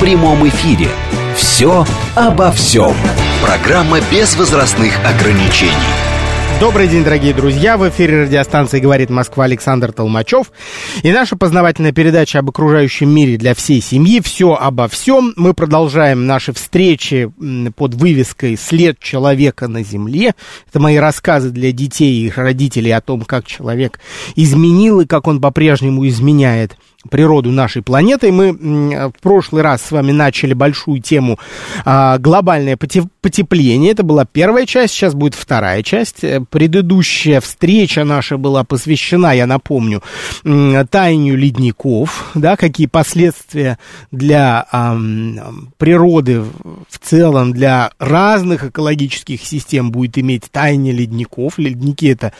в прямом эфире. «Все обо всем». Программа без возрастных ограничений. Добрый день, дорогие друзья. В эфире радиостанции «Говорит Москва» Александр Толмачев. И наша познавательная передача об окружающем мире для всей семьи. Все обо всем. Мы продолжаем наши встречи под вывеской «След человека на земле». Это мои рассказы для детей и их родителей о том, как человек изменил и как он по-прежнему изменяет природу нашей планеты. Мы в прошлый раз с вами начали большую тему а, глобальное потепление. Это была первая часть, сейчас будет вторая часть. Э, предыдущая встреча наша была посвящена, я напомню, таянию ледников, да, какие последствия для а, природы в целом, для разных экологических систем будет иметь таяние ледников. Ледники это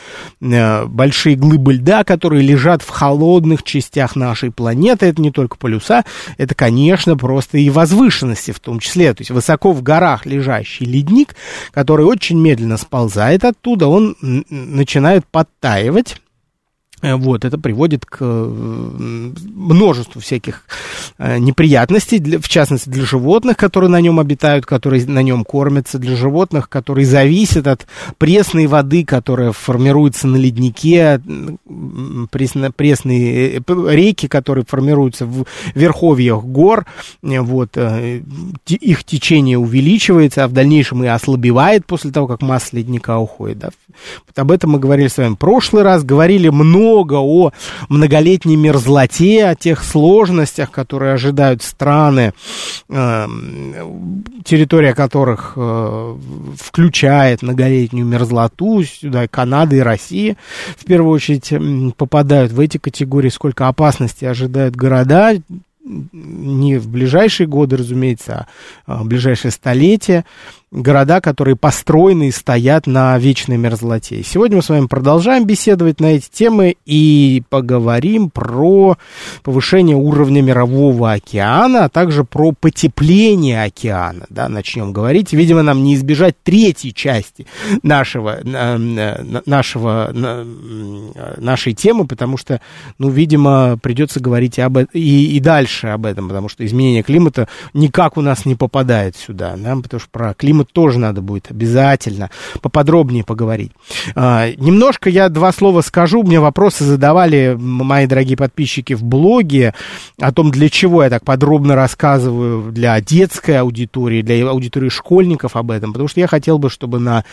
а, большие глыбы льда, которые лежат в холодных частях нашей нашей планеты, это не только полюса, это, конечно, просто и возвышенности в том числе. То есть высоко в горах лежащий ледник, который очень медленно сползает оттуда, он начинает подтаивать вот, это приводит к э, множеству всяких э, неприятностей, для, в частности для животных, которые на нем обитают, которые на нем кормятся, для животных, которые зависят от пресной воды, которая формируется на леднике, пресно, пресные реки, которые формируются в верховьях гор, вот, их течение увеличивается, а в дальнейшем и ослабевает после того, как масса ледника уходит. Да. Вот об этом мы говорили с вами в прошлый раз, говорили много много о многолетней мерзлоте, о тех сложностях, которые ожидают страны, э, территория которых э, включает многолетнюю мерзлоту, сюда Канада и Россия в первую очередь попадают в эти категории, сколько опасностей ожидают города, не в ближайшие годы, разумеется, а в ближайшее столетие города, которые построены и стоят на вечной мерзлоте. Сегодня мы с вами продолжаем беседовать на эти темы и поговорим про повышение уровня мирового океана, а также про потепление океана. Да, начнем говорить. Видимо, нам не избежать третьей части нашего, нашего, нашей темы, потому что, ну, видимо, придется говорить об, и, и дальше об этом, потому что изменение климата никак у нас не попадает сюда, да, потому что про климат климат тоже надо будет обязательно поподробнее поговорить. А, немножко я два слова скажу. Мне вопросы задавали мои дорогие подписчики в блоге о том, для чего я так подробно рассказываю для детской аудитории, для аудитории школьников об этом. Потому что я хотел бы, чтобы на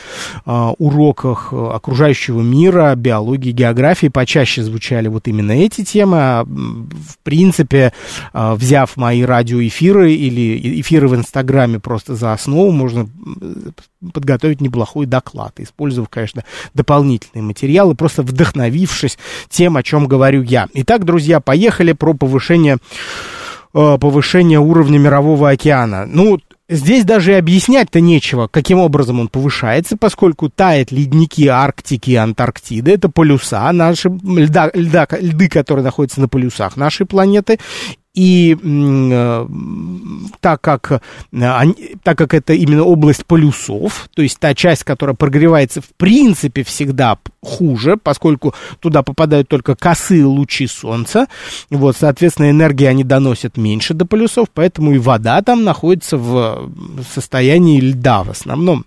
а, уроках окружающего мира, биологии, географии почаще звучали вот именно эти темы. А, в принципе, взяв мои радиоэфиры или эфиры в Инстаграме просто за основу, можно подготовить неплохой доклад, использовав, конечно, дополнительные материалы, просто вдохновившись тем, о чем говорю я. Итак, друзья, поехали про повышение, э, повышение уровня мирового океана. Ну, Здесь даже и объяснять-то нечего, каким образом он повышается, поскольку тают ледники Арктики и Антарктиды, это полюса наши, льда, льда, льды, которые находятся на полюсах нашей планеты, и э, так, как, э, так как это именно область полюсов, то есть та часть, которая прогревается в принципе всегда хуже, поскольку туда попадают только косые лучи солнца, вот, соответственно, энергии они доносят меньше до полюсов, поэтому и вода там находится в состоянии льда в основном.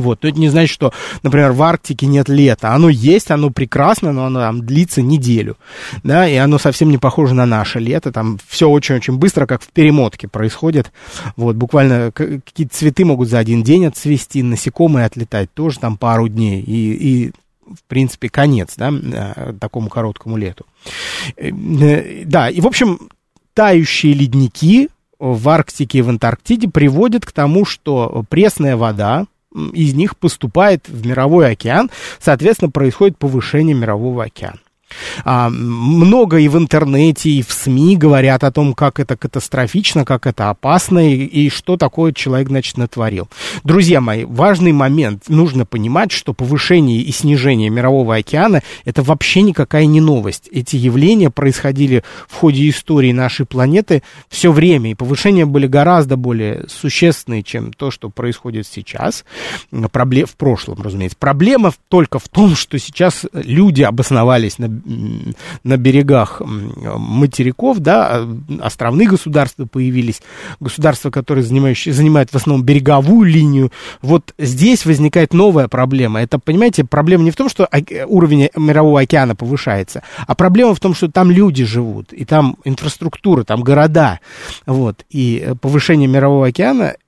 Вот, это не значит, что, например, в Арктике нет лета. Оно есть, оно прекрасно, но оно там длится неделю, да, и оно совсем не похоже на наше лето, там все очень-очень быстро, как в перемотке происходит, вот, буквально какие-то цветы могут за один день отцвести, насекомые отлетать тоже там пару дней, и, и в принципе, конец, да, э, такому короткому лету. Э, э, да, и, в общем, тающие ледники в Арктике и в Антарктиде приводят к тому, что пресная вода, из них поступает в мировой океан, соответственно, происходит повышение мирового океана. А, много и в интернете, и в СМИ говорят о том, как это катастрофично, как это опасно, и, и что такое человек, значит, натворил. Друзья мои, важный момент. Нужно понимать, что повышение и снижение мирового океана – это вообще никакая не новость. Эти явления происходили в ходе истории нашей планеты все время, и повышения были гораздо более существенные, чем то, что происходит сейчас, в прошлом, разумеется. Проблема только в том, что сейчас люди обосновались на на берегах материков, да, островные государства появились, государства, которые занимающие, занимают в основном береговую линию. Вот здесь возникает новая проблема. Это, понимаете, проблема не в том, что уровень мирового океана повышается, а проблема в том, что там люди живут, и там инфраструктура, там города. Вот. И повышение мирового океана Э,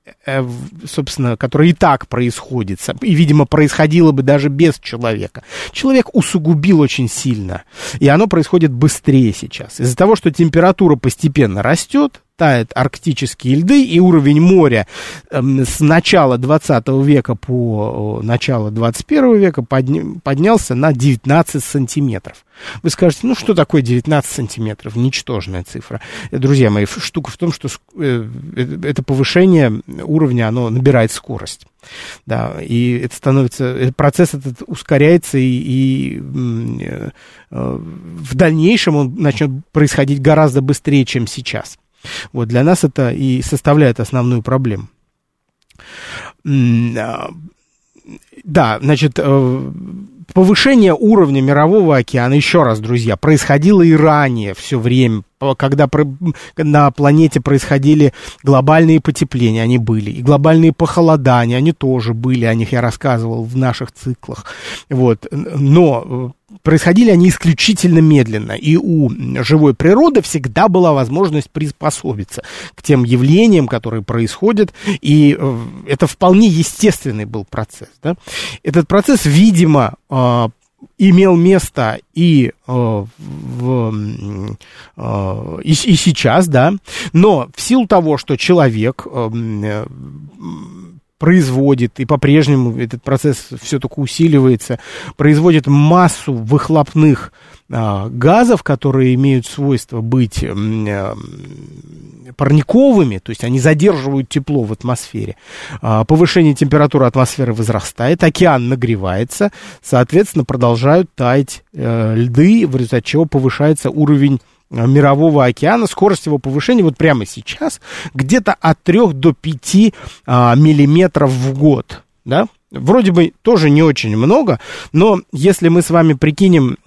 собственно, которое и так происходит, и, видимо, происходило бы даже без человека. Человек усугубил очень сильно, и оно происходит быстрее сейчас. Из-за того, что температура постепенно растет, тают арктические льды, и уровень моря эм, с начала 20 века по начало 21 века поднялся на 19 сантиметров. Вы скажете, ну что такое 19 сантиметров? Ничтожная цифра. Э, друзья мои, штука в том, что э, э, это повышение уровня, оно набирает скорость. Да, и это становится, процесс этот ускоряется, и, и в дальнейшем он начнет происходить гораздо быстрее, чем сейчас. Вот для нас это и составляет основную проблему. А, да, значит, э, повышение уровня мирового океана, еще раз, друзья, происходило и ранее все время, когда на планете происходили глобальные потепления, они были, и глобальные похолодания, они тоже были, о них я рассказывал в наших циклах, вот, но э, происходили они исключительно медленно, и у живой природы всегда была возможность приспособиться к тем явлениям, которые происходят, и э, это вполне естественный был процесс. Да? Этот процесс, видимо, э, имел место и, э, в, и, и сейчас, да, но в силу того, что человек производит, и по-прежнему этот процесс все только усиливается, производит массу выхлопных а, газов, которые имеют свойство быть а, парниковыми, то есть они задерживают тепло в атмосфере. А, повышение температуры атмосферы возрастает, океан нагревается, соответственно, продолжают таять а, льды, в результате чего повышается уровень мирового океана, скорость его повышения вот прямо сейчас где-то от 3 до 5 а, миллиметров в год, да, Вроде бы тоже не очень много, но если мы с вами прикинем,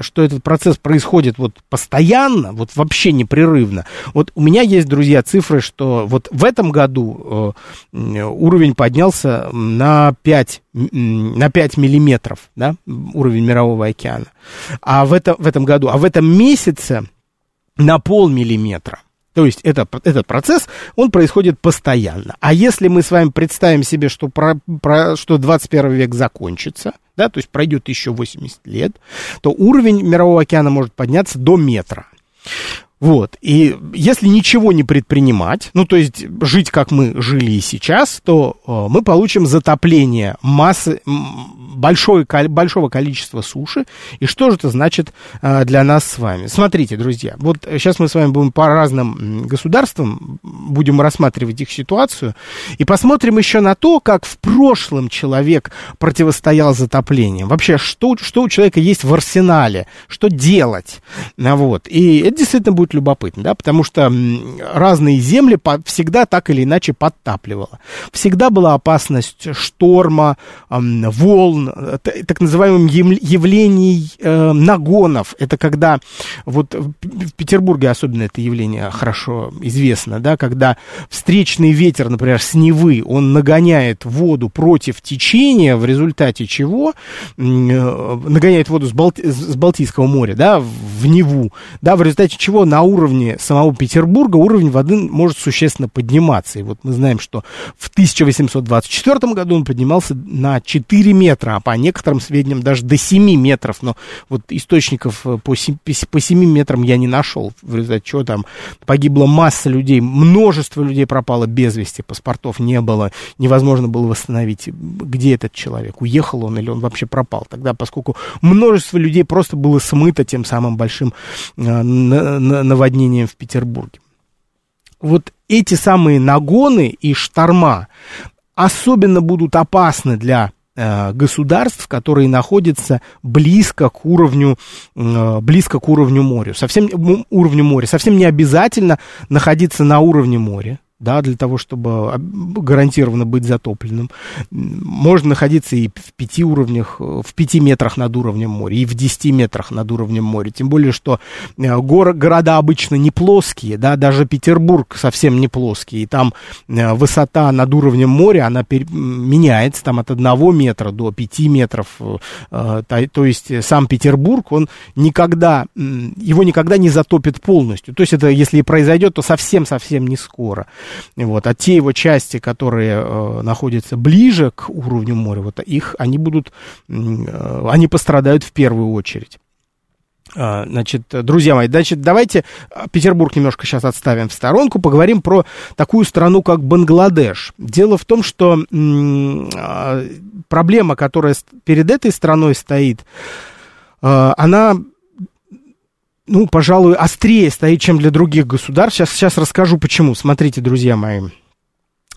что этот процесс происходит вот постоянно, вот вообще непрерывно, вот у меня есть, друзья, цифры, что вот в этом году э, уровень поднялся на 5, на 5 миллиметров, да, уровень мирового океана, а в, это, в этом году, а в этом месяце на полмиллиметра. То есть это, этот процесс, он происходит постоянно. А если мы с вами представим себе, что, про, про, что 21 век закончится, да, то есть пройдет еще 80 лет, то уровень мирового океана может подняться до метра. Вот, и если ничего не предпринимать, ну, то есть жить, как мы жили и сейчас, то э, мы получим затопление массы, большой, большого количества суши. И что же это значит э, для нас с вами? Смотрите, друзья, вот сейчас мы с вами будем по разным государствам, будем рассматривать их ситуацию, и посмотрим еще на то, как в прошлом человек противостоял затоплению. Вообще, что, что у человека есть в арсенале, что делать. Вот. И это действительно будет любопытно, да, потому что разные земли всегда так или иначе подтапливало. Всегда была опасность шторма, волн, так называемых явлений э, нагонов. Это когда, вот в Петербурге особенно это явление хорошо известно, да, когда встречный ветер, например, с Невы, он нагоняет воду против течения, в результате чего э, нагоняет воду с, Балти с Балтийского моря, да, в Неву, да, в результате чего на на уровне самого Петербурга уровень воды может существенно подниматься. И вот мы знаем, что в 1824 году он поднимался на 4 метра, а по некоторым сведениям даже до 7 метров. Но вот источников э, по 7, по 7 метрам я не нашел. В результате чего там погибла масса людей, множество людей пропало без вести, паспортов не было, невозможно было восстановить, где этот человек, уехал он или он вообще пропал. Тогда, поскольку множество людей просто было смыто тем самым большим э, наводнением в Петербурге. Вот эти самые нагоны и шторма особенно будут опасны для э, государств, которые находятся близко к уровню, э, близко к уровню моря. Совсем уровню моря. Совсем не обязательно находиться на уровне моря да, для того, чтобы гарантированно быть затопленным. Можно находиться и в пяти уровнях, в пяти метрах над уровнем моря, и в десяти метрах над уровнем моря. Тем более, что э, гор, города обычно не плоские, да, даже Петербург совсем не плоский, и там э, высота над уровнем моря, она пер... меняется там от одного метра до пяти метров. Э, то, то есть сам Петербург, он никогда, его никогда не затопит полностью. То есть это, если и произойдет, то совсем-совсем не скоро. Вот. А те его части, которые э, находятся ближе к уровню моря, вот их, они будут, э, они пострадают в первую очередь. А, значит, друзья мои, значит, давайте Петербург немножко сейчас отставим в сторонку, поговорим про такую страну, как Бангладеш. Дело в том, что а, проблема, которая перед этой страной стоит, а, она ну, пожалуй, острее стоит, чем для других государств. Сейчас, сейчас расскажу, почему. Смотрите, друзья мои.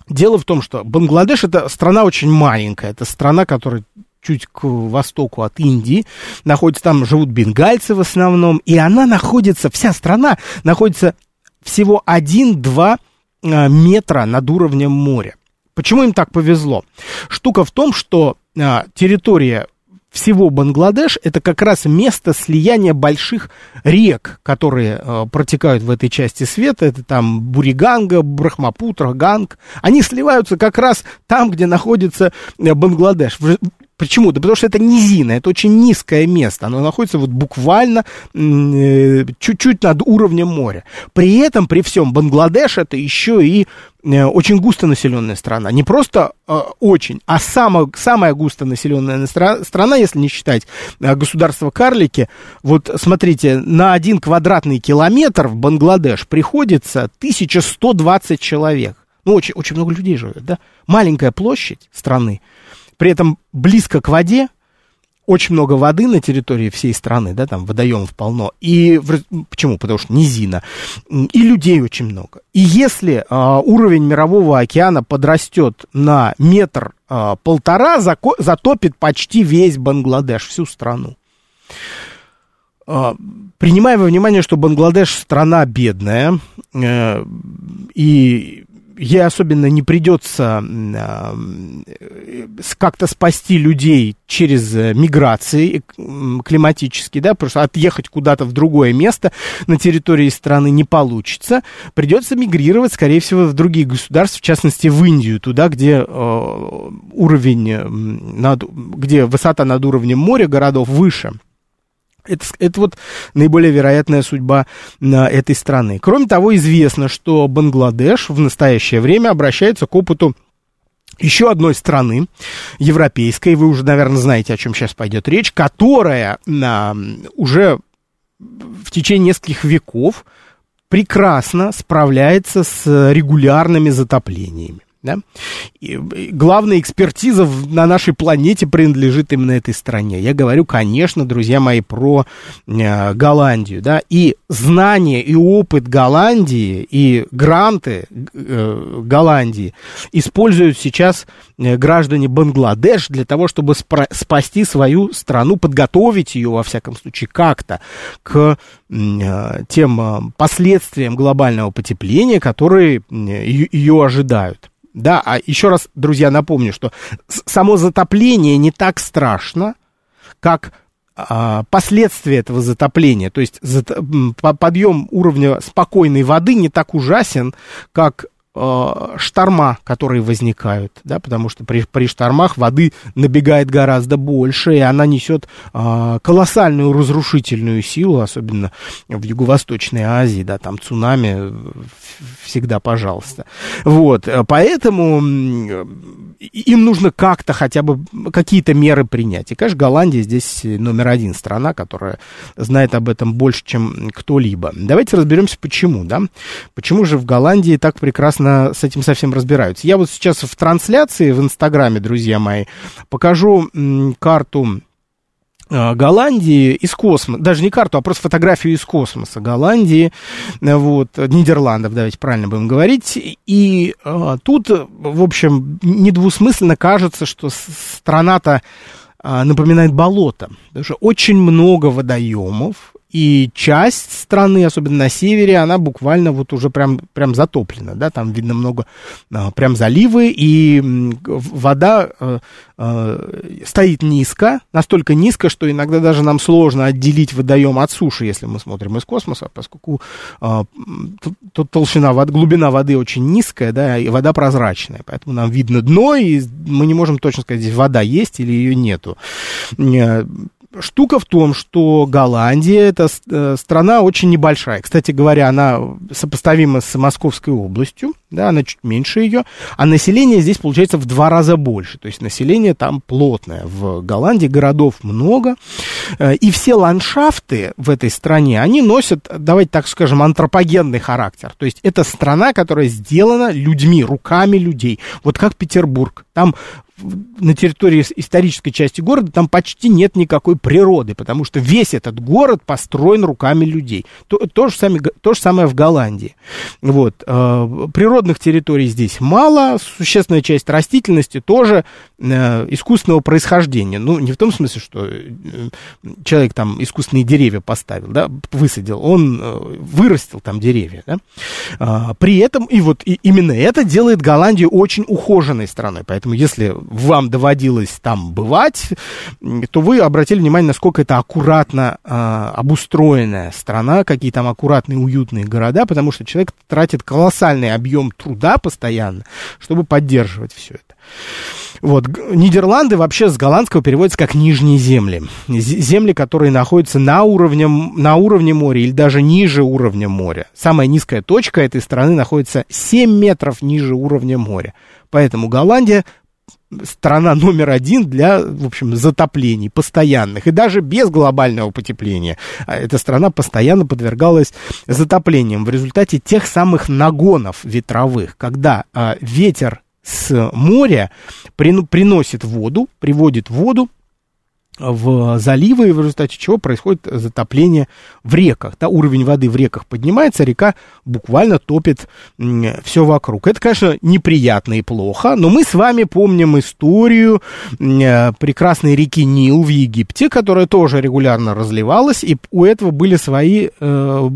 Дело в том, что Бангладеш это страна очень маленькая. Это страна, которая чуть к востоку от Индии, находится там, живут бенгальцы в основном, и она находится, вся страна находится всего 1-2 а, метра над уровнем моря. Почему им так повезло? Штука в том, что а, территория всего Бангладеш это как раз место слияния больших рек, которые э, протекают в этой части света. Это там Буриганга, Брахмапутра, Ганг. Они сливаются как раз там, где находится э, Бангладеш. Почему? Да потому что это низина, это очень низкое место. Оно находится вот буквально э, чуть-чуть над уровнем моря. При этом, при всем, Бангладеш это еще и э, очень густонаселенная страна. Не просто э, очень, а самая, самая густонаселенная страна, если не считать э, государство Карлики. Вот смотрите, на один квадратный километр в Бангладеш приходится 1120 человек. Ну, очень, очень много людей живет, да? Маленькая площадь страны при этом близко к воде, очень много воды на территории всей страны, да, там водоемов полно. И почему? Потому что низина. И людей очень много. И если а, уровень мирового океана подрастет на метр а, полтора, зако, затопит почти весь Бангладеш, всю страну. А, принимая во внимание, что Бангладеш страна бедная, э, и ей особенно не придется а, как-то спасти людей через э, миграции климатические, да, просто отъехать куда-то в другое место на территории страны не получится. Придется мигрировать, скорее всего, в другие государства, в частности, в Индию, туда, где э, уровень, над, где высота над уровнем моря городов выше. Это, это вот наиболее вероятная судьба на этой страны. Кроме того, известно, что Бангладеш в настоящее время обращается к опыту еще одной страны, европейской, вы уже, наверное, знаете, о чем сейчас пойдет речь, которая а, уже в течение нескольких веков прекрасно справляется с регулярными затоплениями. Да? И главная экспертиза на нашей планете принадлежит именно этой стране. Я говорю, конечно, друзья мои, про э, Голландию. Да? И знания и опыт Голландии, и гранты э, Голландии используют сейчас э, граждане Бангладеш для того, чтобы спасти свою страну, подготовить ее, во всяком случае, как-то к э, тем э, последствиям глобального потепления, которые ее ожидают. Да, а еще раз, друзья, напомню, что само затопление не так страшно, как а, последствия этого затопления. То есть подъем уровня спокойной воды не так ужасен, как шторма, которые возникают, да, потому что при, при штормах воды набегает гораздо больше, и она несет э, колоссальную разрушительную силу, особенно в Юго-Восточной Азии, да, там цунами всегда, пожалуйста. Вот, поэтому им нужно как-то хотя бы какие-то меры принять. И, конечно, Голландия здесь номер один страна, которая знает об этом больше, чем кто-либо. Давайте разберемся, почему, да? Почему же в Голландии так прекрасно с этим совсем разбираются? Я вот сейчас в трансляции в Инстаграме, друзья мои, покажу карту а, Голландии из космоса, даже не карту, а просто фотографию из космоса Голландии, вот, Нидерландов, давайте правильно будем говорить, и а, тут, в общем, недвусмысленно кажется, что страна-то а, напоминает болото, что очень много водоемов, и часть страны, особенно на севере, она буквально вот уже прям, прям затоплена, да, там видно много, а, прям заливы, и вода э, э, стоит низко, настолько низко, что иногда даже нам сложно отделить водоем от суши, если мы смотрим из космоса, поскольку э, тут толщина воды, глубина воды очень низкая, да, и вода прозрачная, поэтому нам видно дно, и мы не можем точно сказать, здесь вода есть или ее нету штука в том, что Голландия это э, страна очень небольшая. Кстати говоря, она сопоставима с Московской областью, да, она чуть меньше ее, а население здесь получается в два раза больше. То есть население там плотное. В Голландии городов много, э, и все ландшафты в этой стране, они носят, давайте так скажем, антропогенный характер. То есть это страна, которая сделана людьми, руками людей. Вот как Петербург. Там на территории исторической части города там почти нет никакой природы, потому что весь этот город построен руками людей. То, то, же, самое, то же самое в Голландии. Вот. Э, природных территорий здесь мало, существенная часть растительности тоже э, искусственного происхождения. Ну, не в том смысле, что э, человек там искусственные деревья поставил, да, высадил, он вырастил там деревья. Да? А, при этом, и вот и именно это делает Голландию очень ухоженной страной. Поэтому если вам доводилось там бывать, то вы обратили внимание, насколько это аккуратно э, обустроенная страна, какие там аккуратные, уютные города, потому что человек тратит колоссальный объем труда постоянно, чтобы поддерживать все это. Вот, Нидерланды вообще с голландского переводится как нижние земли. Земли, которые находятся на уровне, на уровне моря или даже ниже уровня моря. Самая низкая точка этой страны находится 7 метров ниже уровня моря. Поэтому Голландия страна номер один для, в общем, затоплений постоянных. И даже без глобального потепления а эта страна постоянно подвергалась затоплениям в результате тех самых нагонов ветровых, когда а, ветер с моря приносит воду, приводит воду в заливы, в результате чего происходит затопление в реках. Да, уровень воды в реках поднимается, река буквально топит все вокруг. Это, конечно, неприятно и плохо, но мы с вами помним историю э, прекрасной реки Нил в Египте, которая тоже регулярно разливалась, и у этого были свои э,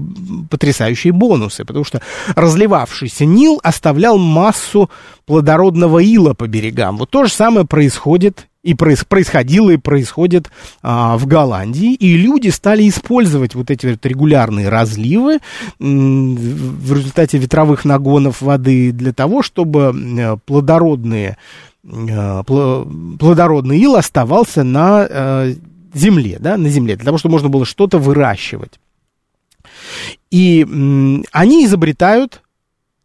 потрясающие бонусы, потому что разливавшийся Нил оставлял массу плодородного ила по берегам. Вот то же самое происходит и происходило и происходит а, в Голландии, и люди стали использовать вот эти вот регулярные разливы в результате ветровых нагонов воды для того, чтобы э, плодородные, э, плодородный ил оставался на э, земле, да, на земле, для того, чтобы можно было что-то выращивать. И они изобретают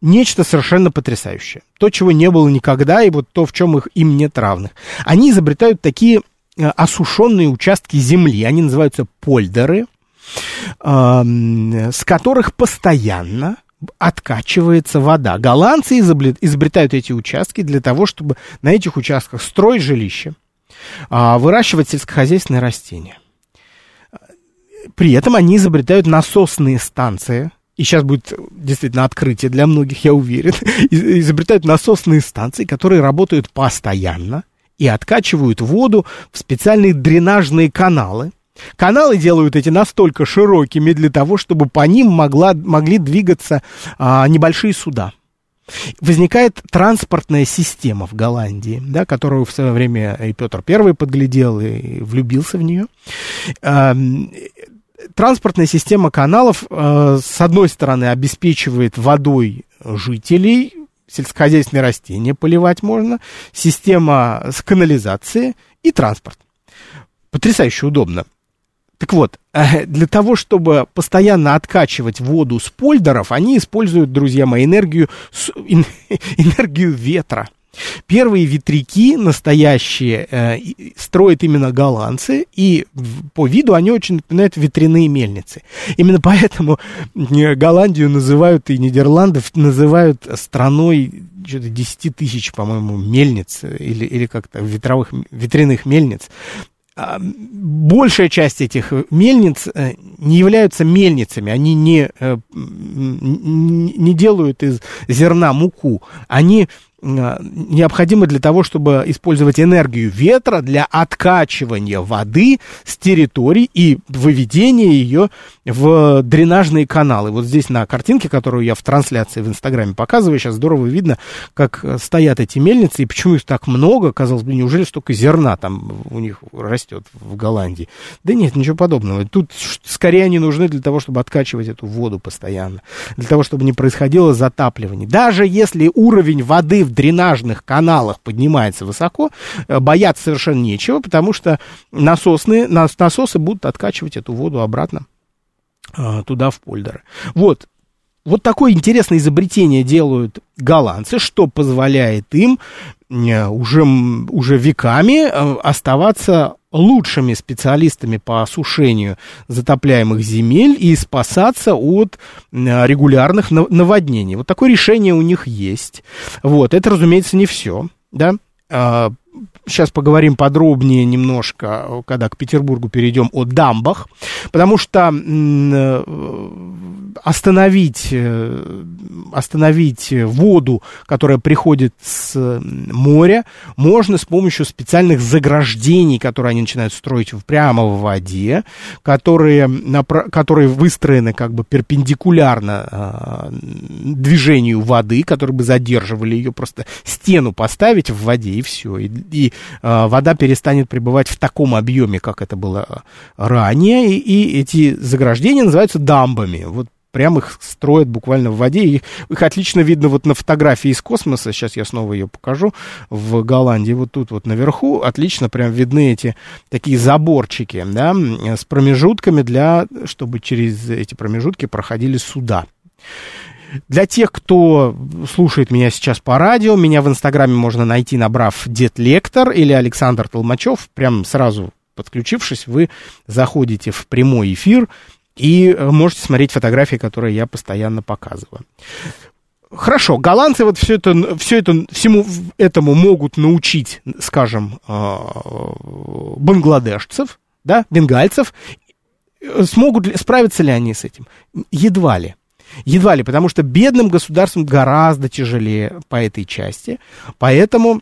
нечто совершенно потрясающее. То, чего не было никогда, и вот то, в чем их, им нет равных. Они изобретают такие э, осушенные участки земли, они называются польдеры, с которых постоянно откачивается вода. Голландцы изобретают эти участки для того, чтобы на этих участках строить жилище, а, выращивать сельскохозяйственные растения. При этом они изобретают насосные станции, и сейчас будет действительно открытие для многих, я уверен, изобретают насосные станции, которые работают постоянно и откачивают воду в специальные дренажные каналы. Каналы делают эти настолько широкими для того, чтобы по ним могла, могли двигаться а, небольшие суда. Возникает транспортная система в Голландии, да, которую в свое время и Петр I подглядел и влюбился в нее транспортная система каналов, э, с одной стороны, обеспечивает водой жителей, сельскохозяйственные растения поливать можно, система с канализацией и транспорт. Потрясающе удобно. Так вот, для того, чтобы постоянно откачивать воду с польдеров, они используют, друзья мои, энергию, энергию ветра. Первые ветряки настоящие э, строят именно голландцы, и по виду они очень напоминают ветряные мельницы. Именно поэтому э, Голландию называют и Нидерландов называют страной что-то 10 тысяч, по-моему, мельниц или, или как-то ветровых, ветряных мельниц. А, большая часть этих мельниц э, не являются мельницами, они не, э, не делают из зерна муку, они необходимы для того, чтобы использовать энергию ветра для откачивания воды с территорий и выведения ее в дренажные каналы. Вот здесь на картинке, которую я в трансляции в Инстаграме показываю, сейчас здорово видно, как стоят эти мельницы и почему их так много. Казалось бы, неужели столько зерна там у них растет в Голландии? Да нет, ничего подобного. Тут скорее они нужны для того, чтобы откачивать эту воду постоянно, для того, чтобы не происходило затапливание. Даже если уровень воды в дренажных каналах поднимается высоко, э, бояться совершенно нечего, потому что насосные, насосы будут откачивать эту воду обратно э, туда, в польдеры. Вот, вот такое интересное изобретение делают голландцы, что позволяет им э, уже, уже веками оставаться лучшими специалистами по осушению затопляемых земель и спасаться от регулярных наводнений. Вот такое решение у них есть. Вот, это, разумеется, не все, да. Сейчас а, поговорим подробнее немножко, когда к Петербургу перейдем, о дамбах, потому что э, остановить, э, остановить воду, которая приходит с моря, можно с помощью специальных заграждений, которые они начинают строить прямо в воде, которые, которые выстроены как бы перпендикулярно э, движению воды, которые бы задерживали ее, просто стену поставить в воде и все. И, и э, вода перестанет пребывать в таком объеме, как это было ранее, и, и эти заграждения называются дамбами. Вот прям их строят буквально в воде. И их отлично видно вот на фотографии из космоса. Сейчас я снова ее покажу. В Голландии вот тут вот наверху отлично прям видны эти такие заборчики, да, с промежутками для, чтобы через эти промежутки проходили суда. Для тех, кто слушает меня сейчас по радио, меня в Инстаграме можно найти, набрав Дед Лектор или Александр Толмачев. Прям сразу подключившись, вы заходите в прямой эфир, и э, можете смотреть фотографии, которые я постоянно показываю. Хорошо, голландцы вот все это, все это, всему этому могут научить, скажем, э, бангладешцев, да, бенгальцев. Смогут ли, справиться ли они с этим? Едва ли. Едва ли, потому что бедным государствам гораздо тяжелее по этой части. Поэтому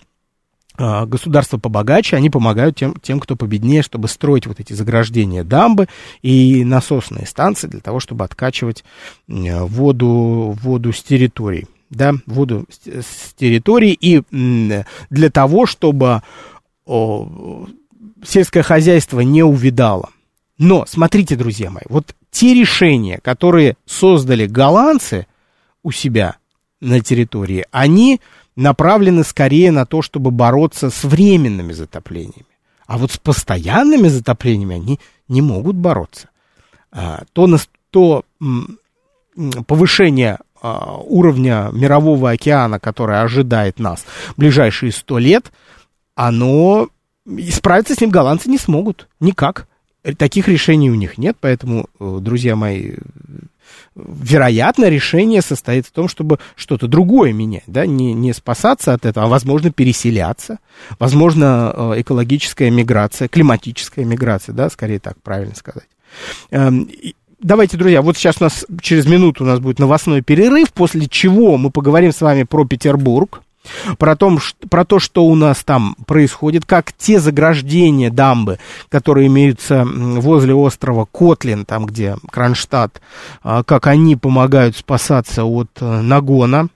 а, государства побогаче, они помогают тем, тем, кто победнее, чтобы строить вот эти заграждения дамбы и насосные станции для того, чтобы откачивать воду, воду с территорий. Да, воду с территории и для того, чтобы о, сельское хозяйство не увидало. Но, смотрите, друзья мои, вот те решения, которые создали голландцы у себя на территории, они направлены скорее на то, чтобы бороться с временными затоплениями. А вот с постоянными затоплениями они не могут бороться. А, то, то повышение а, уровня мирового океана, которое ожидает нас в ближайшие сто лет, оно справиться с ним голландцы не смогут никак. Таких решений у них нет, поэтому, э, друзья мои, вероятно, решение состоит в том, чтобы что-то другое менять, да, не, не спасаться от этого, а, возможно, переселяться, возможно, э, экологическая миграция, климатическая миграция, да, скорее так правильно сказать. Эм, давайте, друзья, вот сейчас у нас через минуту у нас будет новостной перерыв, после чего мы поговорим с вами про Петербург, про, том, про то, что у нас там происходит, как те заграждения дамбы, которые имеются возле острова Котлин, там где Кронштадт, а, как они помогают спасаться от э, нагона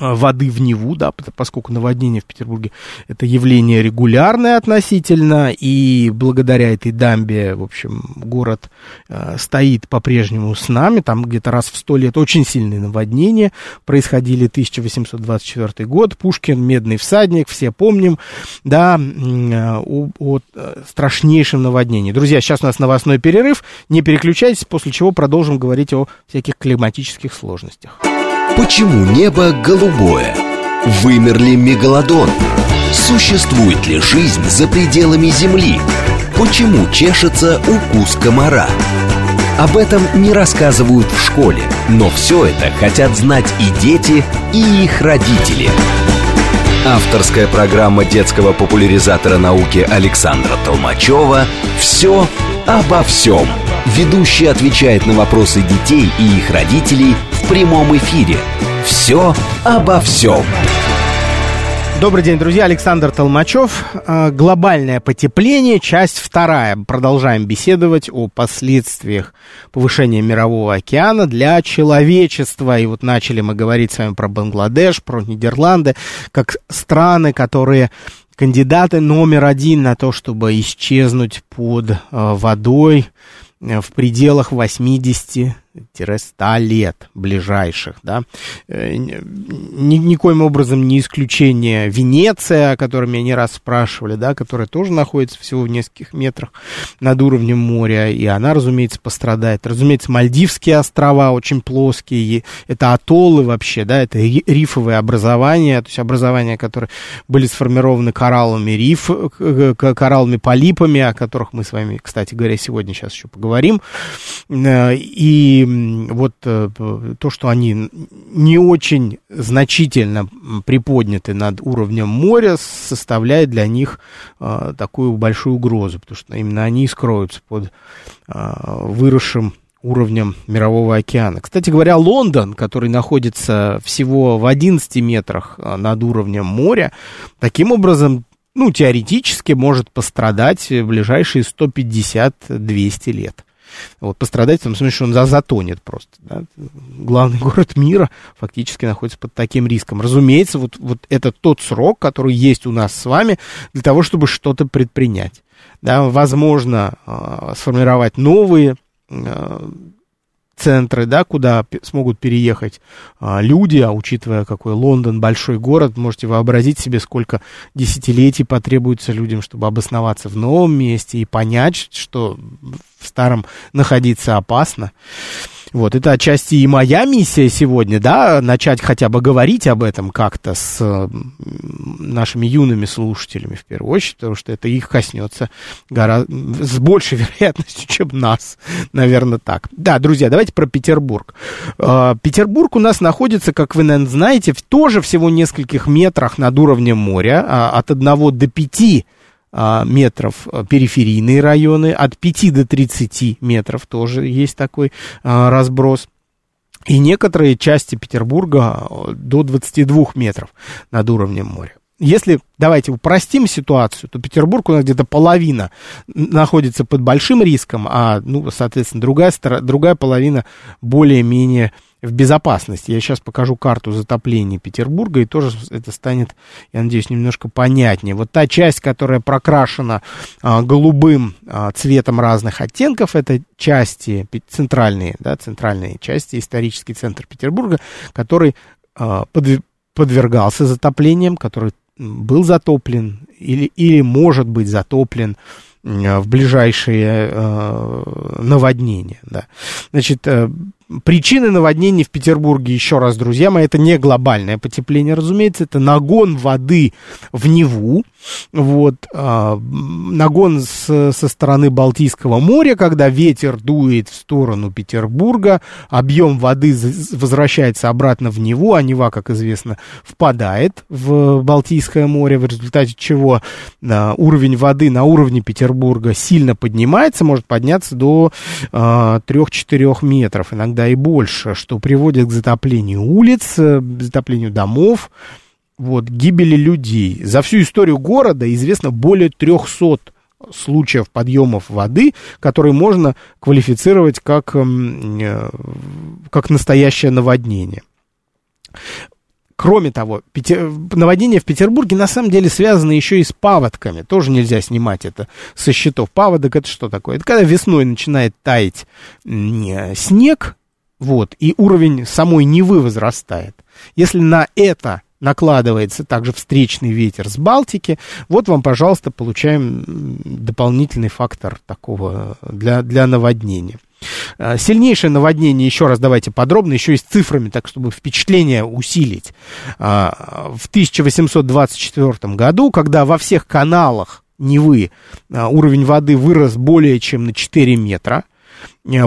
воды в Неву, да, поскольку наводнение в Петербурге это явление регулярное относительно, и благодаря этой дамбе, в общем, город э, стоит по-прежнему с нами, там где-то раз в сто лет очень сильные наводнения происходили, 1824 год, Пушкин, Медный всадник, все помним, да, э, о, о страшнейшем наводнении. Друзья, сейчас у нас новостной перерыв, не переключайтесь, после чего продолжим говорить о всяких климатических сложностях. Почему небо голубое? Вымер ли мегалодон? Существует ли жизнь за пределами Земли? Почему чешется укус комара? Об этом не рассказывают в школе, но все это хотят знать и дети, и их родители. Авторская программа детского популяризатора науки Александра Толмачева «Все обо всем». Ведущий отвечает на вопросы детей и их родителей в прямом эфире. Все обо всем. Добрый день, друзья. Александр Толмачев. А, глобальное потепление, часть вторая. Продолжаем беседовать о последствиях повышения мирового океана для человечества. И вот начали мы говорить с вами про Бангладеш, про Нидерланды, как страны, которые кандидаты номер один на то, чтобы исчезнуть под а, водой Э, в пределах 80 100 лет ближайших, да. Э, ни, никоим образом не исключение Венеция, о которой меня не раз спрашивали, да, которая тоже находится всего в нескольких метрах над уровнем моря, и она, разумеется, пострадает. Разумеется, Мальдивские острова очень плоские, это атоллы вообще, да, это рифовые образования, то есть образования, которые были сформированы кораллами риф, кораллами полипами, о которых мы с вами, кстати говоря, сегодня сейчас еще поговорим, э, вот э, то, что они не очень значительно приподняты над уровнем моря, составляет для них э, такую большую угрозу, потому что именно они скроются под э, выросшим уровнем мирового океана. Кстати говоря, Лондон, который находится всего в 11 метрах над уровнем моря, таким образом, ну, теоретически может пострадать в ближайшие 150-200 лет. Вот, пострадать в том смысле, что он затонет просто. Да? Главный город мира фактически находится под таким риском. Разумеется, вот, вот это тот срок, который есть у нас с вами для того, чтобы что-то предпринять. Да, возможно, э, сформировать новые э, центры, да, куда смогут переехать а, люди, а учитывая, какой Лондон большой город, можете вообразить себе, сколько десятилетий потребуется людям, чтобы обосноваться в новом месте и понять, что в старом находиться опасно. Вот, это отчасти и моя миссия сегодня, да, начать хотя бы говорить об этом как-то с нашими юными слушателями в первую очередь, потому что это их коснется гораздо, с большей вероятностью, чем нас, наверное, так. Да, друзья, давайте про Петербург. А, Петербург у нас находится, как вы, наверное, знаете, тоже всего нескольких метрах над уровнем моря, а, от 1 до 5 а, метров а, периферийные районы, от 5 до 30 метров тоже есть такой а, разброс. И некоторые части Петербурга до 22 метров над уровнем моря. Если, давайте упростим ситуацию, то Петербург у нас где-то половина находится под большим риском, а, ну, соответственно, другая, другая половина более-менее в безопасности. Я сейчас покажу карту затопления Петербурга, и тоже это станет, я надеюсь, немножко понятнее. Вот та часть, которая прокрашена а, голубым а, цветом разных оттенков, это части центральные, да, центральные части, исторический центр Петербурга, который а, под, подвергался затоплениям, который был затоплен или, или может быть затоплен в ближайшие э, наводнения. Да. Значит, э, Причины наводнений в Петербурге, еще раз, друзья мои, это не глобальное потепление, разумеется, это нагон воды в Неву, вот, э, нагон с, со стороны Балтийского моря, когда ветер дует в сторону Петербурга, объем воды возвращается обратно в Неву, а Нева, как известно, впадает в Балтийское море, в результате чего э, уровень воды на уровне Петербурга сильно поднимается, может подняться до э, 3-4 метров, иногда иногда и больше, что приводит к затоплению улиц, э, затоплению домов, вот, гибели людей. За всю историю города известно более 300 случаев подъемов воды, которые можно квалифицировать как, эм, э, как настоящее наводнение. Кроме того, наводнение в Петербурге на самом деле связано еще и с паводками. Тоже нельзя снимать это со счетов. Паводок это что такое? Это когда весной начинает таять снег, вот, и уровень самой Невы возрастает. Если на это накладывается также встречный ветер с Балтики, вот вам, пожалуйста, получаем дополнительный фактор такого для, для наводнения. А, сильнейшее наводнение, еще раз давайте подробно, еще и с цифрами, так чтобы впечатление усилить. А, в 1824 году, когда во всех каналах Невы уровень воды вырос более чем на 4 метра,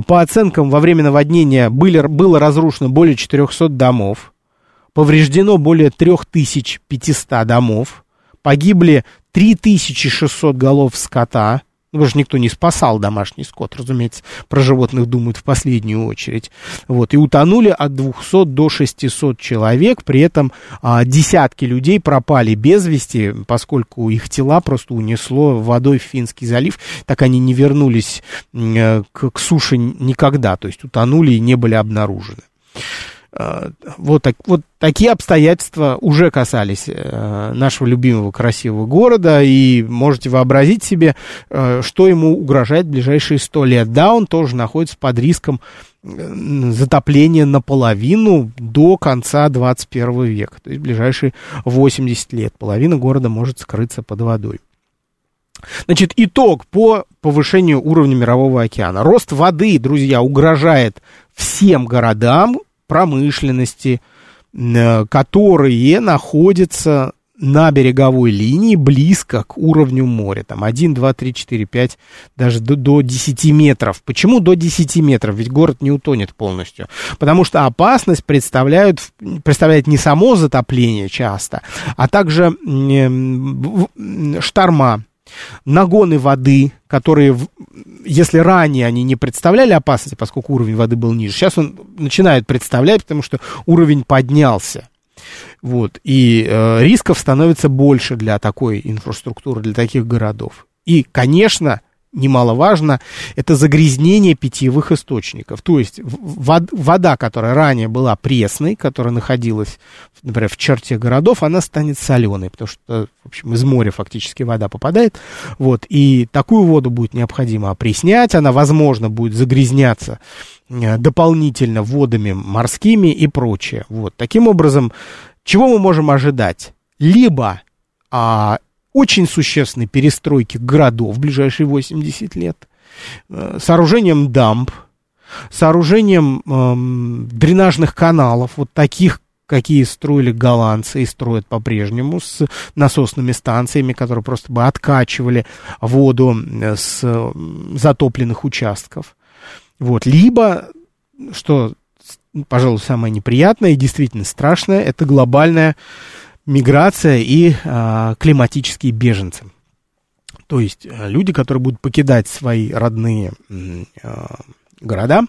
по оценкам, во время наводнения были, было разрушено более 400 домов, повреждено более 3500 домов, погибли 3600 голов скота, ну, потому что никто не спасал домашний скот, разумеется, про животных думают в последнюю очередь. Вот, и утонули от 200 до 600 человек, при этом а, десятки людей пропали без вести, поскольку их тела просто унесло водой в Финский залив, так они не вернулись э, к, к суше никогда, то есть утонули и не были обнаружены. Э, вот, так, вот такие обстоятельства уже касались э, нашего любимого красивого города, и можете вообразить себе, э, что ему угрожает в ближайшие сто лет. Да, он тоже находится под риском затопления наполовину до конца 21 века, то есть ближайшие 80 лет. Половина города может скрыться под водой. Значит, итог по повышению уровня мирового океана. Рост воды, друзья, угрожает всем городам, промышленности, э, которые находятся на береговой линии близко к уровню моря. Там 1, 2, 3, 4, 5, даже до, до 10 метров. Почему до 10 метров? Ведь город не утонет полностью. Потому что опасность представляют, представляет не само затопление часто, а также шторма, нагоны воды, которые, если ранее они не представляли опасности, поскольку уровень воды был ниже, сейчас он начинает представлять, потому что уровень поднялся. Вот, и э, рисков становится больше для такой инфраструктуры, для таких городов. И, конечно, немаловажно, это загрязнение питьевых источников. То есть вода, которая ранее была пресной, которая находилась, например, в черте городов, она станет соленой, потому что, в общем, из моря фактически вода попадает. Вот, и такую воду будет необходимо опреснять, она, возможно, будет загрязняться э, дополнительно водами морскими и прочее. Вот, таким образом, чего мы можем ожидать? Либо а, очень существенной перестройки городов в ближайшие 80 лет, э, сооружением дамб, сооружением эм, дренажных каналов, вот таких, какие строили голландцы и строят по-прежнему, с насосными станциями, которые просто бы откачивали воду э, с затопленных участков. Вот. Либо, что, пожалуй, самое неприятное и действительно страшное, это глобальная миграция и а, климатические беженцы. То есть а, люди, которые будут покидать свои родные а, города,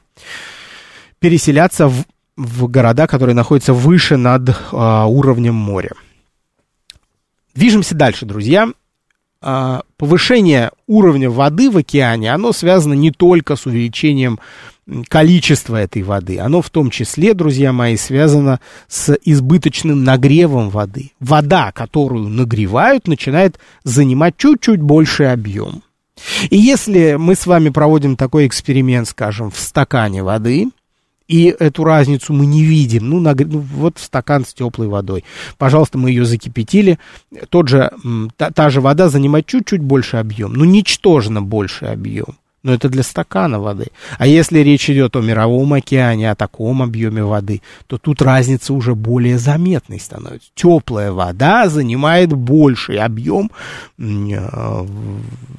переселяться в, в города, которые находятся выше над а, уровнем моря. Движемся дальше, друзья. А, повышение уровня воды в океане, оно связано не только с увеличением количество этой воды, оно в том числе, друзья мои, связано с избыточным нагревом воды. Вода, которую нагревают, начинает занимать чуть-чуть больший объем. И если мы с вами проводим такой эксперимент, скажем, в стакане воды, и эту разницу мы не видим. Ну, нагр... ну вот стакан с теплой водой. Пожалуйста, мы ее закипятили. Тот же, та, та же вода занимает чуть-чуть больше объем, ну, ничтожно больше объем но это для стакана воды. А если речь идет о мировом океане, о таком объеме воды, то тут разница уже более заметной становится. Теплая вода занимает больший объем, э,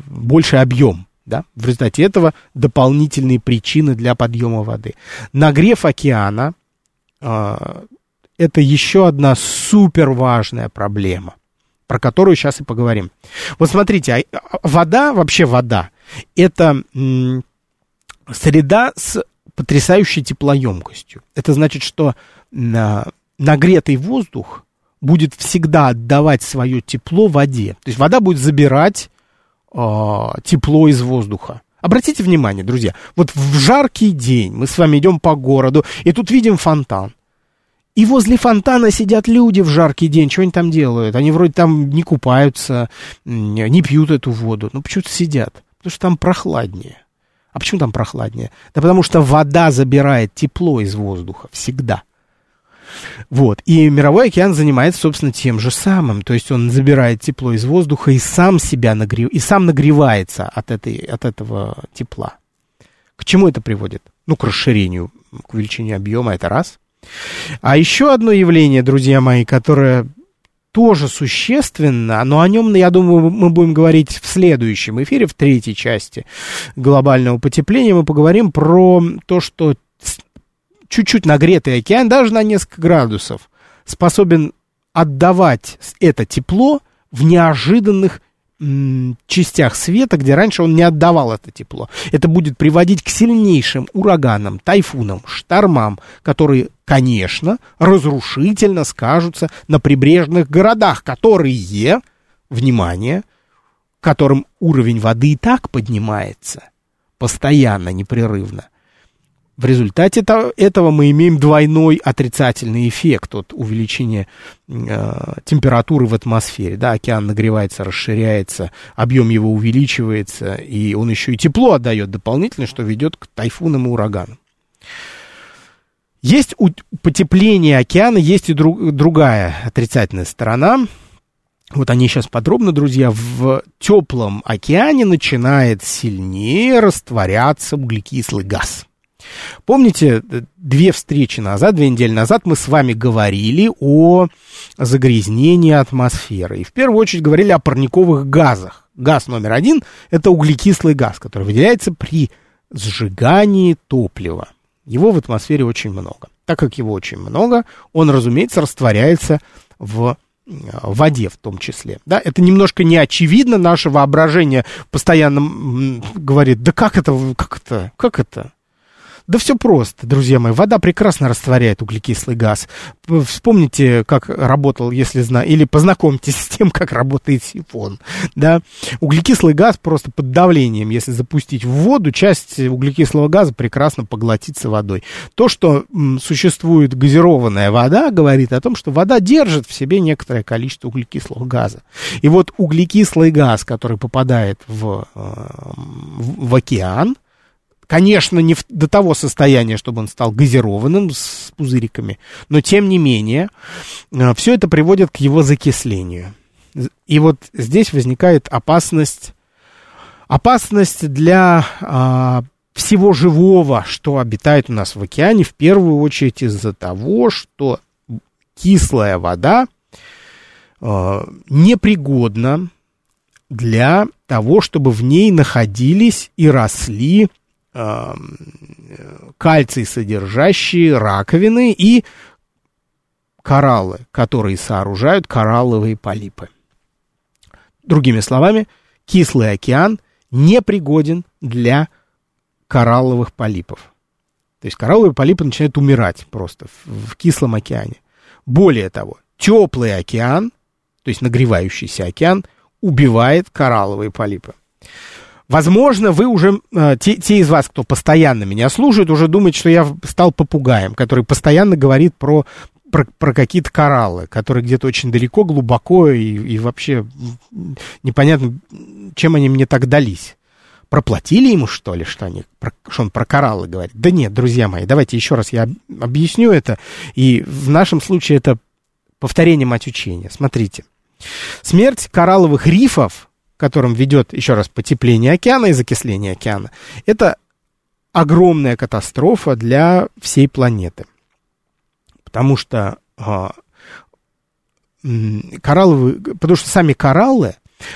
больший объем. Да? В результате этого дополнительные причины для подъема воды. Нагрев океана э, это еще одна супер важная проблема, про которую сейчас и поговорим. Вот смотрите, а, а, вода, вообще вода, это среда с потрясающей теплоемкостью. Это значит, что нагретый воздух будет всегда отдавать свое тепло воде. То есть вода будет забирать э, тепло из воздуха. Обратите внимание, друзья, вот в жаркий день мы с вами идем по городу, и тут видим фонтан. И возле фонтана сидят люди в жаркий день. Что они там делают? Они вроде там не купаются, не пьют эту воду. Ну, почему-то сидят. Потому что там прохладнее. А почему там прохладнее? Да потому что вода забирает тепло из воздуха всегда. Вот. И мировой океан занимается, собственно, тем же самым. То есть он забирает тепло из воздуха и сам себя нагрев... и сам нагревается от, этой... от этого тепла. К чему это приводит? Ну, к расширению, к увеличению объема, это раз. А еще одно явление, друзья мои, которое тоже существенно, но о нем, я думаю, мы будем говорить в следующем эфире, в третьей части глобального потепления. Мы поговорим про то, что чуть-чуть нагретый океан, даже на несколько градусов, способен отдавать это тепло в неожиданных частях света, где раньше он не отдавал это тепло. Это будет приводить к сильнейшим ураганам, тайфунам, штормам, которые, конечно, разрушительно скажутся на прибрежных городах, которые, внимание, которым уровень воды и так поднимается постоянно, непрерывно – в результате этого мы имеем двойной отрицательный эффект от увеличения э, температуры в атмосфере. Да, океан нагревается, расширяется, объем его увеличивается, и он еще и тепло отдает дополнительно, что ведет к тайфунам и ураганам. Есть у потепления океана, есть и друг, другая отрицательная сторона. Вот они сейчас подробно, друзья, в теплом океане начинает сильнее растворяться углекислый газ. Помните, две встречи назад, две недели назад мы с вами говорили о загрязнении атмосферы. И в первую очередь говорили о парниковых газах. Газ номер один – это углекислый газ, который выделяется при сжигании топлива. Его в атмосфере очень много. Так как его очень много, он, разумеется, растворяется в в воде в том числе. Да, это немножко не очевидно, наше воображение постоянно говорит, да как это, как это, как это? Да все просто, друзья мои. Вода прекрасно растворяет углекислый газ. Вспомните, как работал, если знаете, или познакомьтесь с тем, как работает сифон. Да? Углекислый газ просто под давлением, если запустить в воду, часть углекислого газа прекрасно поглотится водой. То, что существует газированная вода, говорит о том, что вода держит в себе некоторое количество углекислого газа. И вот углекислый газ, который попадает в, э, в, в океан, Конечно, не в, до того состояния, чтобы он стал газированным с пузыриками, но тем не менее, э, все это приводит к его закислению. И вот здесь возникает опасность, опасность для а, всего живого, что обитает у нас в океане, в первую очередь из-за того, что кислая вода а, непригодна для того, чтобы в ней находились и росли кальций содержащие раковины и кораллы, которые сооружают коралловые полипы. Другими словами, кислый океан непригоден для коралловых полипов. То есть коралловые полипы начинают умирать просто в, в кислом океане. Более того, теплый океан, то есть нагревающийся океан, убивает коралловые полипы. Возможно, вы уже, э, те, те из вас, кто постоянно меня слушает, уже думают, что я стал попугаем, который постоянно говорит про, про, про какие-то кораллы, которые где-то очень далеко, глубоко и, и вообще непонятно, чем они мне так дались. Проплатили ему, что ли, что, они, про, что он про кораллы говорит? Да нет, друзья мои, давайте еще раз я объясню это. И в нашем случае это повторение мать учения. Смотрите. Смерть коралловых рифов которым ведет, еще раз, потепление океана и закисление океана, это огромная катастрофа для всей планеты. Потому что а, коралловые, потому что сами кораллы,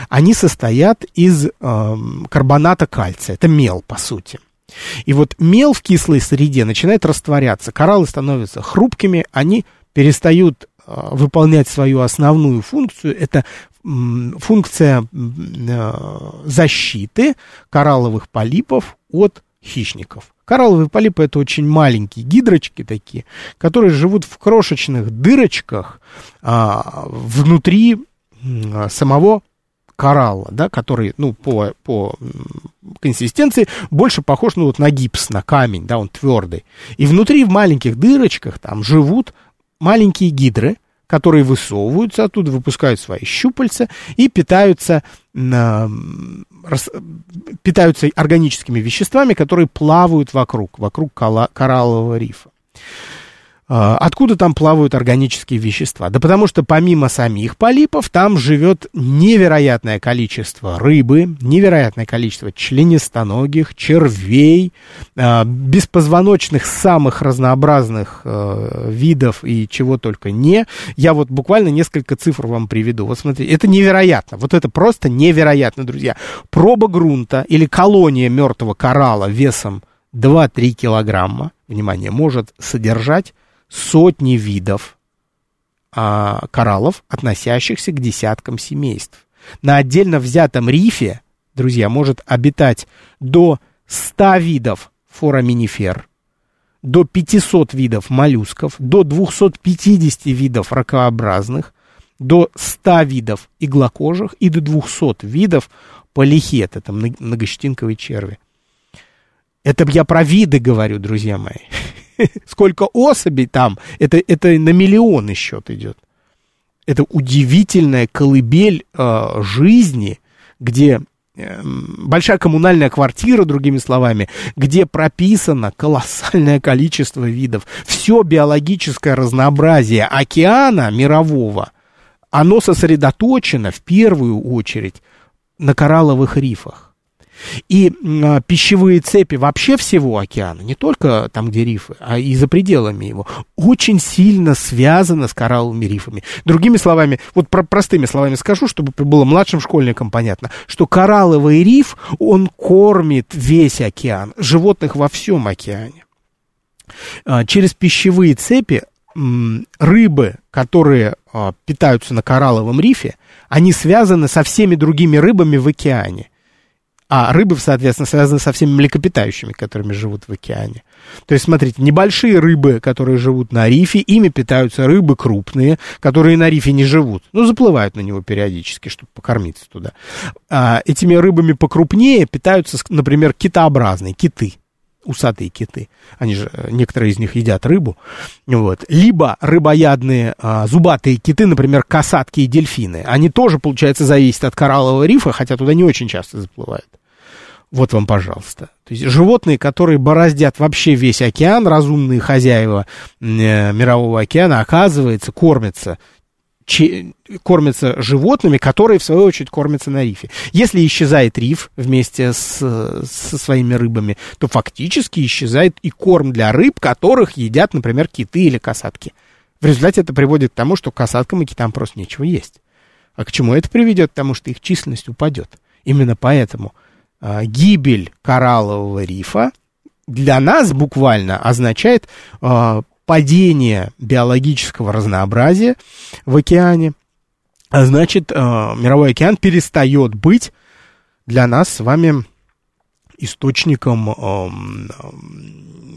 они состоят из э, карбоната кальция, это мел, по сути. И вот мел в кислой среде начинает растворяться, кораллы становятся хрупкими, они перестают э, выполнять свою основную функцию, это функция э, защиты коралловых полипов от хищников. Коралловые полипы это очень маленькие гидрочки такие, которые живут в крошечных дырочках а, внутри а, самого коралла, да, который, ну, по, по консистенции больше похож, ну, вот на гипс, на камень, да, он твердый. И внутри в маленьких дырочках там живут маленькие гидры, которые высовываются оттуда, выпускают свои щупальца и питаются, э, рас, питаются органическими веществами, которые плавают вокруг, вокруг кораллового рифа. А, откуда там плавают органические вещества? Да потому что помимо самих полипов там живет невероятное количество рыбы, невероятное количество членистоногих, червей, а, беспозвоночных самых разнообразных а, видов и чего только не. Я вот буквально несколько цифр вам приведу. Вот смотрите, это невероятно. Вот это просто невероятно, друзья. Проба грунта или колония мертвого коралла весом 2-3 килограмма, внимание, может содержать сотни видов а, кораллов, относящихся к десяткам семейств. На отдельно взятом рифе, друзья, может обитать до 100 видов фораминифер, до 500 видов моллюсков, до 250 видов ракообразных, до 100 видов иглокожих и до 200 видов полихет, это многощетинковые черви. Это я про виды говорю, друзья мои. сколько особей там, это, это на миллионы счет идет. Это удивительная колыбель э, жизни, где э, большая коммунальная квартира, другими словами, где прописано колоссальное количество видов. Все биологическое разнообразие океана мирового, оно сосредоточено в первую очередь на коралловых рифах. И э, пищевые цепи вообще всего океана, не только там, где рифы, а и за пределами его, очень сильно связаны с коралловыми рифами. Другими словами, вот про простыми словами скажу, чтобы было младшим школьникам понятно, что коралловый риф, он кормит весь океан, животных во всем океане. А, через пищевые цепи рыбы, которые а, питаются на коралловом рифе, они связаны со всеми другими рыбами в океане. А рыбы, соответственно, связаны со всеми млекопитающими, которыми живут в океане. То есть, смотрите, небольшие рыбы, которые живут на рифе, ими питаются рыбы крупные, которые на рифе не живут. Ну, заплывают на него периодически, чтобы покормиться туда. А, этими рыбами покрупнее питаются, например, китообразные, киты усатые киты. Они же, некоторые из них едят рыбу. Вот. Либо рыбоядные а, зубатые киты, например, касатки и дельфины. Они тоже, получается, зависят от кораллового рифа, хотя туда не очень часто заплывают. Вот вам, пожалуйста. То есть животные, которые бороздят вообще весь океан, разумные хозяева э, мирового океана, оказывается, кормятся че, кормятся животными, которые, в свою очередь, кормятся на рифе. Если исчезает риф вместе с, со своими рыбами, то фактически исчезает и корм для рыб, которых едят, например, киты или касатки. В результате это приводит к тому, что касаткам и китам просто нечего есть. А к чему это приведет? К тому, что их численность упадет. Именно поэтому гибель кораллового рифа для нас буквально означает а, падение биологического разнообразия в океане, а значит, мировой океан перестает быть для нас с вами источником,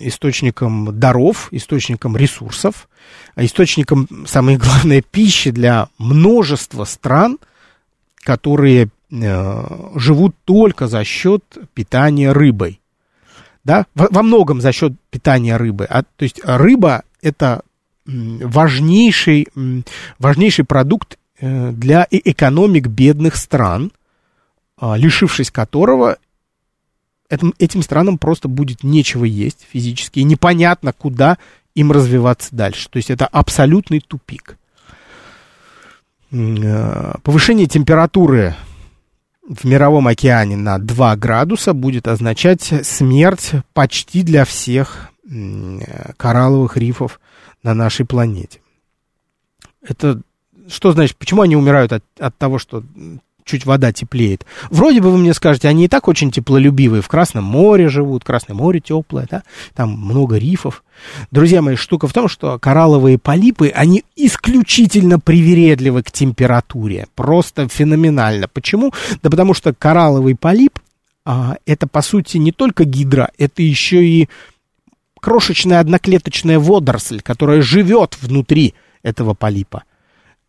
источником даров, источником ресурсов, источником, самое главное, пищи для множества стран, которые живут только за счет питания рыбой. Да? Во, во многом за счет питания рыбы. А, то есть рыба это важнейший, важнейший продукт э, для экономик бедных стран, а, лишившись которого этим, этим странам просто будет нечего есть физически, и непонятно, куда им развиваться дальше. То есть это абсолютный тупик. Э, повышение температуры в мировом океане на 2 градуса будет означать смерть почти для всех коралловых рифов на нашей планете. Это что значит, почему они умирают от, от того, что чуть вода теплеет. Вроде бы вы мне скажете, они и так очень теплолюбивые, в Красном море живут, Красное море теплое, да, там много рифов. Друзья мои, штука в том, что коралловые полипы, они исключительно привередливы к температуре, просто феноменально. Почему? Да потому что коралловый полип, а, это по сути не только гидра, это еще и крошечная одноклеточная водоросль, которая живет внутри этого полипа.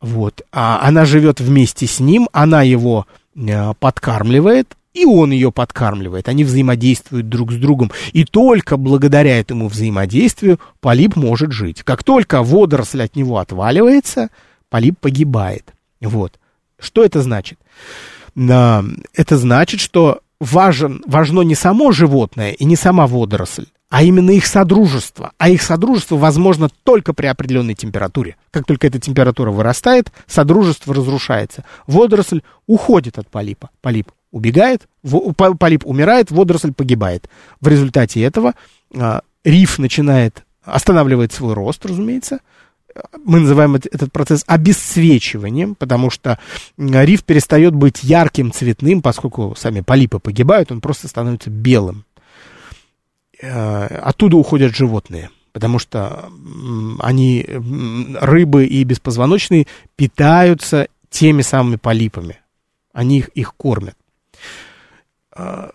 Вот. А она живет вместе с ним, она его э, подкармливает, и он ее подкармливает. Они взаимодействуют друг с другом. И только благодаря этому взаимодействию полип может жить. Как только водоросль от него отваливается, полип погибает. Вот. Что это значит? Это значит, что важен, важно не само животное и не сама водоросль, а именно их содружество. А их содружество возможно только при определенной температуре. Как только эта температура вырастает, содружество разрушается. Водоросль уходит от полипа. Полип убегает, полип умирает, водоросль погибает. В результате этого э, риф начинает, останавливает свой рост, разумеется, мы называем этот процесс обесцвечиванием, потому что риф перестает быть ярким, цветным, поскольку сами полипы погибают, он просто становится белым. Э, оттуда уходят животные, потому что они, рыбы и беспозвоночные, питаются теми самыми полипами. Они их, их кормят. Э,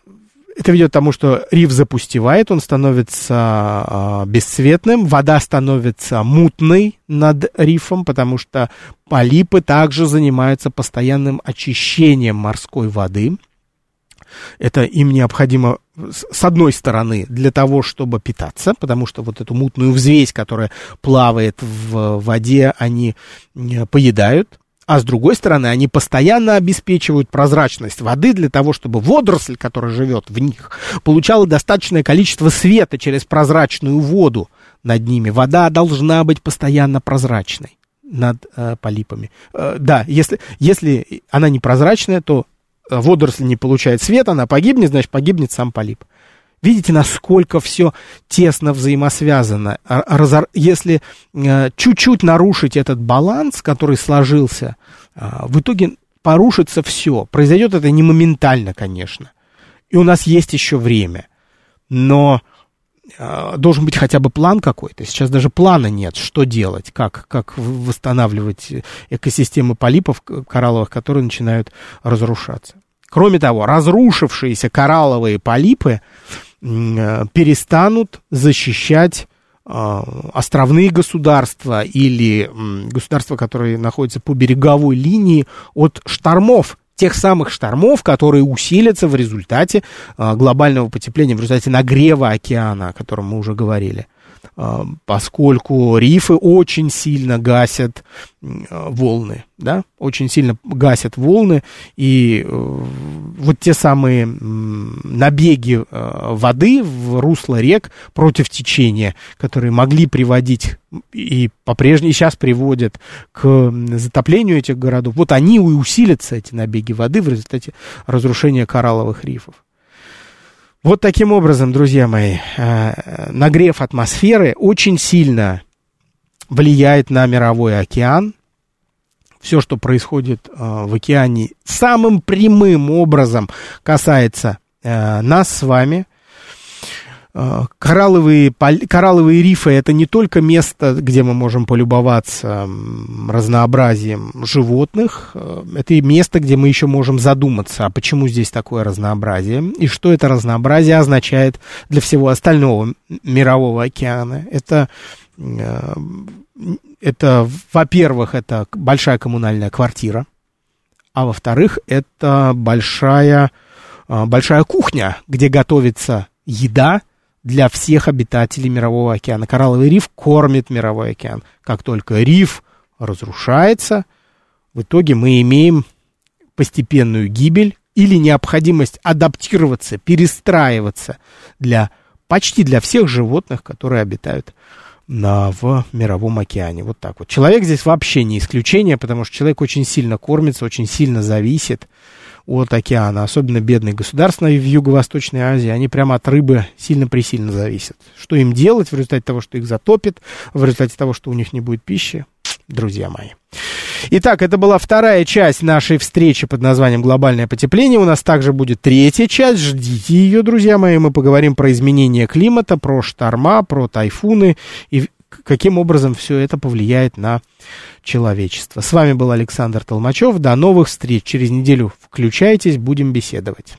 это ведет к тому, что риф запустевает, он становится э, бесцветным, вода становится мутной над рифом, потому что полипы также занимаются постоянным очищением морской воды. Это им необходимо, с одной стороны, для того, чтобы питаться, потому что вот эту мутную взвесь, которая плавает в воде, они поедают, а с другой стороны, они постоянно обеспечивают прозрачность воды для того, чтобы водоросль, которая живет в них, получала достаточное количество света через прозрачную воду над ними. Вода должна быть постоянно прозрачной над э, полипами. Э, да, если, если она непрозрачная, то водоросль не получает свет, она погибнет, значит, погибнет сам полип. Видите, насколько все тесно взаимосвязано. Разор... Если э, чуть-чуть нарушить этот баланс, который сложился, э, в итоге порушится все. Произойдет это не моментально, конечно. И у нас есть еще время. Но э, должен быть хотя бы план какой-то. Сейчас даже плана нет, что делать, как, как восстанавливать экосистемы полипов коралловых, которые начинают разрушаться. Кроме того, разрушившиеся коралловые полипы Э, перестанут защищать э, островные государства или государства, которые находятся по береговой линии от штормов, тех самых штормов, которые усилятся в результате э, глобального потепления, в результате нагрева океана, о котором мы уже говорили. А, поскольку рифы очень сильно гасят волны, да, очень сильно гасят волны, и э, вот те самые набеги э, воды в русло рек против течения, которые могли приводить и по-прежнему сейчас приводят к затоплению этих городов, вот они и усилятся, эти набеги воды, в результате разрушения коралловых рифов. Вот таким образом, друзья мои, э, нагрев атмосферы очень сильно влияет на мировой океан. Все, что происходит э, в океане, самым прямым образом касается э, нас с вами. Э, коралловые, коралловые рифы это не только место, где мы можем полюбоваться разнообразием животных, э, это и место, где мы еще можем задуматься, а почему здесь такое разнообразие, и что это разнообразие означает для всего остального мирового океана. Это, э, это во-первых, это большая коммунальная квартира, а во-вторых, это большая, большая кухня, где готовится еда, для всех обитателей Мирового океана. Коралловый риф кормит Мировой океан. Как только риф разрушается, в итоге мы имеем постепенную гибель или необходимость адаптироваться, перестраиваться для почти для всех животных, которые обитают на, в мировом океане. Вот так вот. Человек здесь вообще не исключение, потому что человек очень сильно кормится, очень сильно зависит от океана, особенно бедные государства в Юго-Восточной Азии, они прямо от рыбы сильно-пресильно зависят. Что им делать в результате того, что их затопит, в результате того, что у них не будет пищи, друзья мои. Итак, это была вторая часть нашей встречи под названием «Глобальное потепление». У нас также будет третья часть. Ждите ее, друзья мои. Мы поговорим про изменение климата, про шторма, про тайфуны и каким образом все это повлияет на человечество. С вами был Александр Толмачев. До новых встреч. Через неделю включайтесь, будем беседовать.